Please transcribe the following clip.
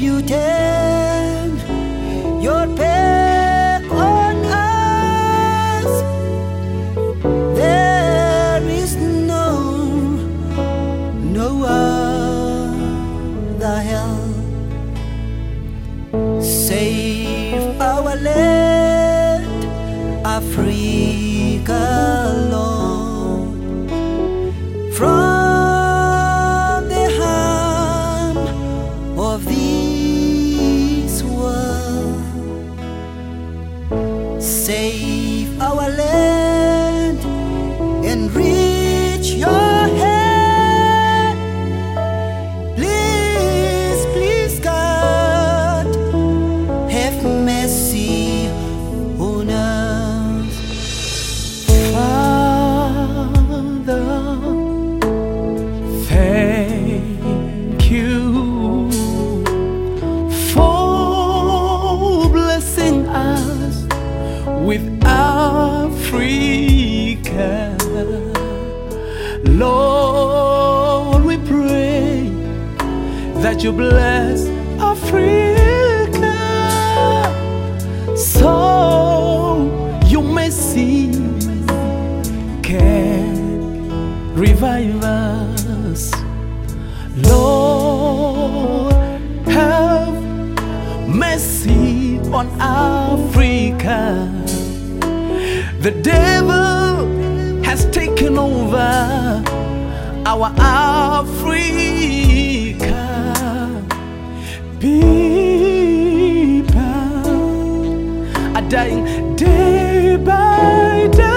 you turn your back on us, there is no no other help. Save our land, Africa, with Africa. Lord, we pray that you bless Africa so you may see can revive us. Lord, have mercy on Africa. The devil has taken over our Africa. People are dying day by day.